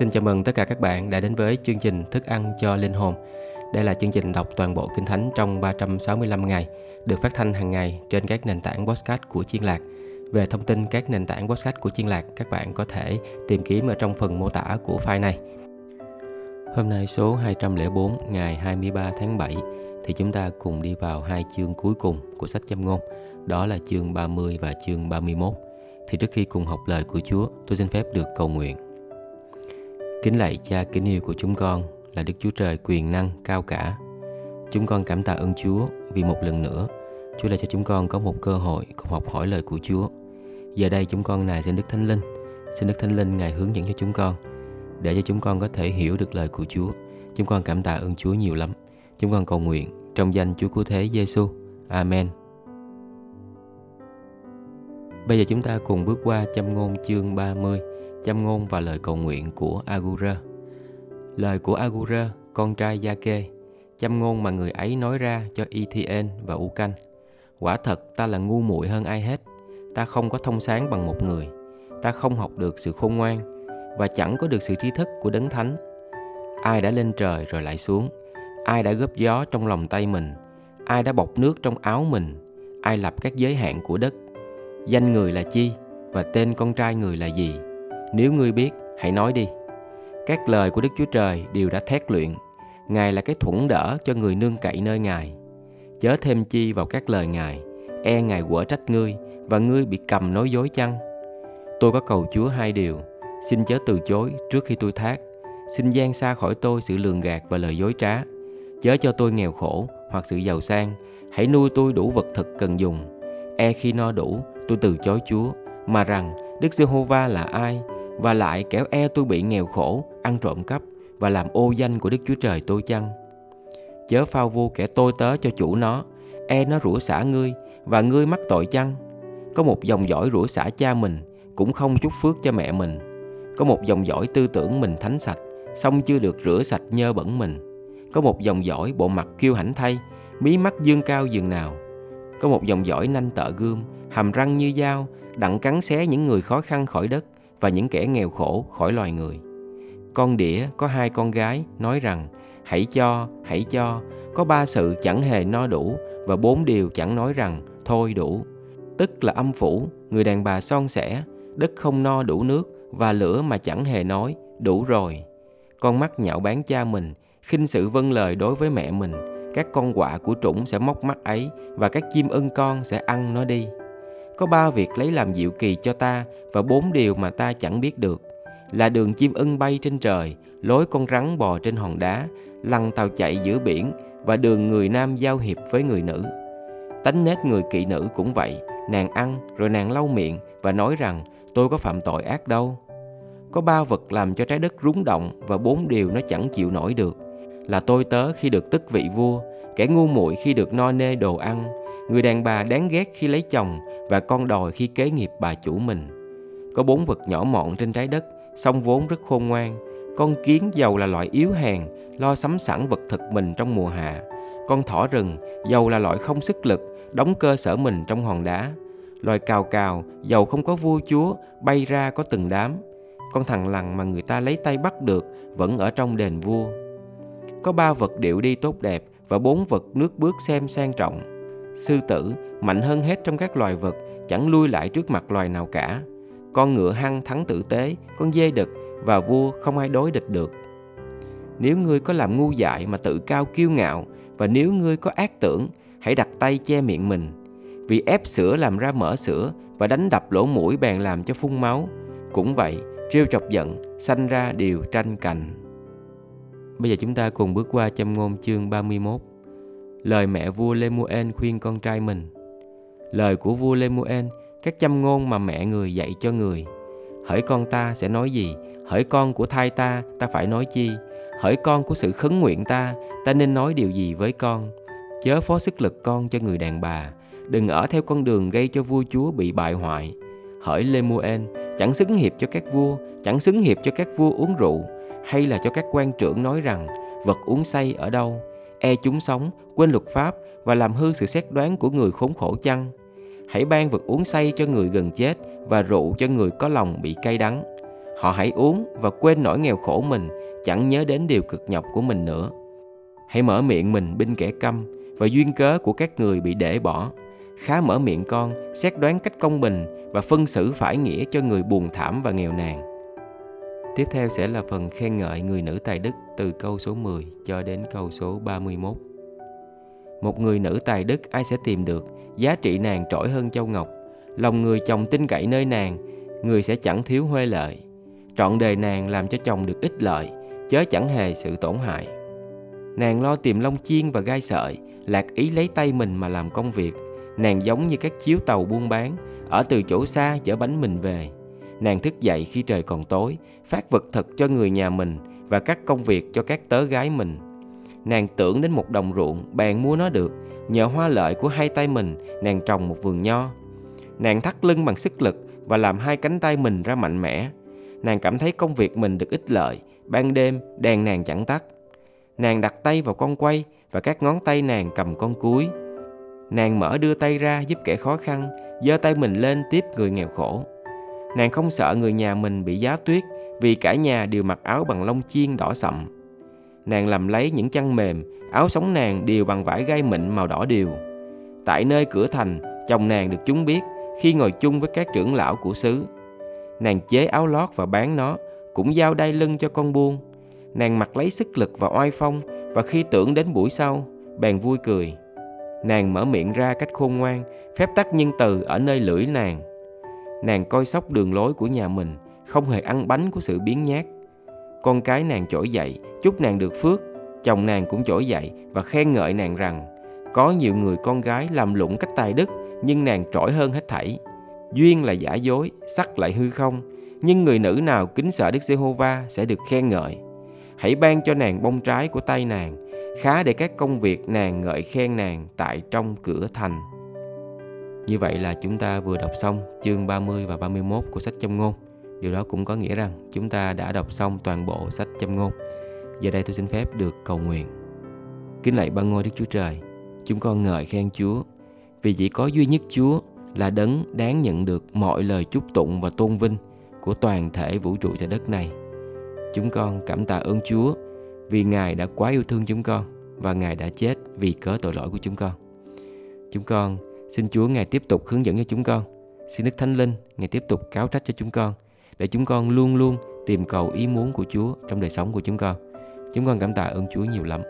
Xin chào mừng tất cả các bạn đã đến với chương trình Thức ăn cho linh hồn. Đây là chương trình đọc toàn bộ Kinh Thánh trong 365 ngày, được phát thanh hàng ngày trên các nền tảng podcast của Chiên Lạc. Về thông tin các nền tảng podcast của Chiên Lạc, các bạn có thể tìm kiếm ở trong phần mô tả của file này. Hôm nay số 204 ngày 23 tháng 7 thì chúng ta cùng đi vào hai chương cuối cùng của sách châm ngôn, đó là chương 30 và chương 31. Thì trước khi cùng học lời của Chúa, tôi xin phép được cầu nguyện. Kính lạy cha kính yêu của chúng con là Đức Chúa Trời quyền năng cao cả. Chúng con cảm tạ ơn Chúa vì một lần nữa Chúa đã cho chúng con có một cơ hội cùng học hỏi lời của Chúa. Giờ đây chúng con này xin Đức Thánh Linh, xin Đức Thánh Linh Ngài hướng dẫn cho chúng con để cho chúng con có thể hiểu được lời của Chúa. Chúng con cảm tạ ơn Chúa nhiều lắm. Chúng con cầu nguyện trong danh Chúa Cứu Thế Giêsu. Amen. Bây giờ chúng ta cùng bước qua châm ngôn chương 30 châm ngôn và lời cầu nguyện của Agura. Lời của Agura, con trai Gia Kê, châm ngôn mà người ấy nói ra cho Ethien và Ucan. Quả thật ta là ngu muội hơn ai hết, ta không có thông sáng bằng một người, ta không học được sự khôn ngoan và chẳng có được sự trí thức của đấng thánh. Ai đã lên trời rồi lại xuống, ai đã góp gió trong lòng tay mình, ai đã bọc nước trong áo mình, ai lập các giới hạn của đất. Danh người là chi và tên con trai người là gì? Nếu ngươi biết, hãy nói đi. Các lời của Đức Chúa Trời đều đã thét luyện. Ngài là cái thuẫn đỡ cho người nương cậy nơi Ngài. Chớ thêm chi vào các lời Ngài, e Ngài quở trách ngươi và ngươi bị cầm nói dối chăng? Tôi có cầu Chúa hai điều, xin chớ từ chối trước khi tôi thác. Xin gian xa khỏi tôi sự lường gạt và lời dối trá. Chớ cho tôi nghèo khổ hoặc sự giàu sang, hãy nuôi tôi đủ vật thực cần dùng. E khi no đủ, tôi từ chối Chúa, mà rằng Đức Giê-hô-va là ai và lại kẻo e tôi bị nghèo khổ, ăn trộm cắp và làm ô danh của Đức Chúa Trời tôi chăng? Chớ phao vu kẻ tôi tớ cho chủ nó, e nó rủa xả ngươi và ngươi mắc tội chăng? Có một dòng dõi rủa xả cha mình, cũng không chúc phước cho mẹ mình. Có một dòng dõi tư tưởng mình thánh sạch, xong chưa được rửa sạch nhơ bẩn mình. Có một dòng dõi bộ mặt kiêu hãnh thay, mí mắt dương cao giường nào. Có một dòng dõi nanh tợ gươm, hàm răng như dao, đặng cắn xé những người khó khăn khỏi đất và những kẻ nghèo khổ khỏi loài người. Con đĩa có hai con gái nói rằng hãy cho, hãy cho, có ba sự chẳng hề no đủ và bốn điều chẳng nói rằng thôi đủ. Tức là âm phủ, người đàn bà son sẻ, đất không no đủ nước và lửa mà chẳng hề nói, đủ rồi. Con mắt nhạo bán cha mình, khinh sự vâng lời đối với mẹ mình, các con quạ của trũng sẽ móc mắt ấy và các chim ưng con sẽ ăn nó đi. Có ba việc lấy làm diệu kỳ cho ta và bốn điều mà ta chẳng biết được. Là đường chim ưng bay trên trời, lối con rắn bò trên hòn đá, lăn tàu chạy giữa biển và đường người nam giao hiệp với người nữ. Tánh nết người kỵ nữ cũng vậy, nàng ăn rồi nàng lau miệng và nói rằng tôi có phạm tội ác đâu. Có ba vật làm cho trái đất rúng động và bốn điều nó chẳng chịu nổi được. Là tôi tớ khi được tức vị vua, kẻ ngu muội khi được no nê đồ ăn, người đàn bà đáng ghét khi lấy chồng và con đòi khi kế nghiệp bà chủ mình. Có bốn vật nhỏ mọn trên trái đất, song vốn rất khôn ngoan. Con kiến giàu là loại yếu hèn, lo sắm sẵn vật thực mình trong mùa hạ. Con thỏ rừng giàu là loại không sức lực, đóng cơ sở mình trong hòn đá. Loài cào cào giàu không có vua chúa, bay ra có từng đám. Con thằng lằn mà người ta lấy tay bắt được vẫn ở trong đền vua. Có ba vật điệu đi tốt đẹp và bốn vật nước bước xem sang trọng. Sư tử mạnh hơn hết trong các loài vật, chẳng lui lại trước mặt loài nào cả. Con ngựa hăng thắng tử tế, con dê đực và vua không ai đối địch được. Nếu ngươi có làm ngu dại mà tự cao kiêu ngạo và nếu ngươi có ác tưởng, hãy đặt tay che miệng mình. Vì ép sữa làm ra mỡ sữa và đánh đập lỗ mũi bèn làm cho phun máu. Cũng vậy, trêu chọc giận, sanh ra điều tranh cành. Bây giờ chúng ta cùng bước qua châm ngôn chương 31. Lời mẹ vua Lemuel khuyên con trai mình Lời của vua Lemuel Các châm ngôn mà mẹ người dạy cho người. Hỡi con ta sẽ nói gì? Hỡi con của thai ta ta phải nói chi? Hỡi con của sự khấn nguyện ta Ta nên nói điều gì với con? Chớ phó sức lực con cho người đàn bà. Đừng ở theo con đường gây cho vua chúa bị bại hoại. Hỡi Lemuel Chẳng xứng hiệp cho các vua Chẳng xứng hiệp cho các vua uống rượu Hay là cho các quan trưởng nói rằng Vật uống say ở đâu? E chúng sống, quên luật pháp và làm hư sự xét đoán của người khốn khổ chăng? Hãy ban vật uống say cho người gần chết và rượu cho người có lòng bị cay đắng. họ hãy uống và quên nỗi nghèo khổ mình, chẳng nhớ đến điều cực nhọc của mình nữa. Hãy mở miệng mình binh kẻ câm và duyên cớ của các người bị để bỏ. Khá mở miệng con, xét đoán cách công bình và phân xử phải nghĩa cho người buồn thảm và nghèo nàn. Tiếp theo sẽ là phần khen ngợi người nữ tài đức từ câu số 10 cho đến câu số 31. Một người nữ tài đức ai sẽ tìm được, giá trị nàng trỗi hơn châu ngọc. Lòng người chồng tin cậy nơi nàng, người sẽ chẳng thiếu huê lợi. Trọn đời nàng làm cho chồng được ích lợi, chớ chẳng hề sự tổn hại. Nàng lo tìm lông chiên và gai sợi, lạc ý lấy tay mình mà làm công việc. Nàng giống như các chiếu tàu buôn bán, ở từ chỗ xa chở bánh mình về. Nàng thức dậy khi trời còn tối, phát vật thật cho người nhà mình và các công việc cho các tớ gái mình. Nàng tưởng đến một đồng ruộng, bèn mua nó được. Nhờ hoa lợi của hai tay mình, nàng trồng một vườn nho. Nàng thắt lưng bằng sức lực và làm hai cánh tay mình ra mạnh mẽ. Nàng cảm thấy công việc mình được ích lợi, ban đêm đèn nàng chẳng tắt. Nàng đặt tay vào con quay và các ngón tay nàng cầm con cuối. Nàng mở đưa tay ra giúp kẻ khó khăn, giơ tay mình lên tiếp người nghèo khổ. Nàng không sợ người nhà mình bị giá tuyết vì cả nhà đều mặc áo bằng lông chiên đỏ sậm. Nàng làm lấy những chăn mềm, áo sống nàng đều bằng vải gai mịn màu đỏ đều. Tại nơi cửa thành, chồng nàng được chúng biết khi ngồi chung với các trưởng lão của xứ. Nàng chế áo lót và bán nó, cũng giao đai lưng cho con buôn. Nàng mặc lấy sức lực và oai phong và khi tưởng đến buổi sau, bèn vui cười. Nàng mở miệng ra cách khôn ngoan, phép tắc nhân từ ở nơi lưỡi nàng. Nàng coi sóc đường lối của nhà mình, không hề ăn bánh của sự biến nhát. Con cái nàng trỗi dậy, chúc nàng được phước, chồng nàng cũng trỗi dậy và khen ngợi nàng rằng có nhiều người con gái làm lụng cách tài đức nhưng nàng trỗi hơn hết thảy. Duyên là giả dối, sắc lại hư không, nhưng người nữ nào kính sợ Đức Giê-hô-va sẽ được khen ngợi. Hãy ban cho nàng bông trái của tay nàng, khá để các công việc nàng ngợi khen nàng tại trong cửa thành. Như vậy là chúng ta vừa đọc xong chương 30 và 31 của sách châm ngôn. Điều đó cũng có nghĩa rằng chúng ta đã đọc xong toàn bộ sách châm ngôn. Giờ đây tôi xin phép được cầu nguyện. Kính lạy ba ngôi Đức Chúa Trời, chúng con ngợi khen Chúa vì chỉ có duy nhất Chúa là đấng đáng nhận được mọi lời chúc tụng và tôn vinh của toàn thể vũ trụ trái đất này. Chúng con cảm tạ ơn Chúa vì Ngài đã quá yêu thương chúng con và Ngài đã chết vì cớ tội lỗi của chúng con. Chúng con xin Chúa Ngài tiếp tục hướng dẫn cho chúng con. Xin Đức Thánh Linh Ngài tiếp tục cáo trách cho chúng con để chúng con luôn luôn tìm cầu ý muốn của Chúa trong đời sống của chúng con. Chúng con cảm tạ ơn Chúa nhiều lắm.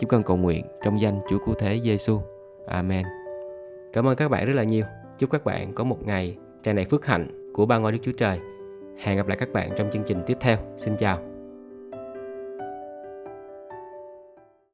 Chúng con cầu nguyện trong danh Chúa Cứu Thế Giêsu. Amen. Cảm ơn các bạn rất là nhiều. Chúc các bạn có một ngày tràn đầy phước hạnh của ba ngôi Đức Chúa Trời. Hẹn gặp lại các bạn trong chương trình tiếp theo. Xin chào.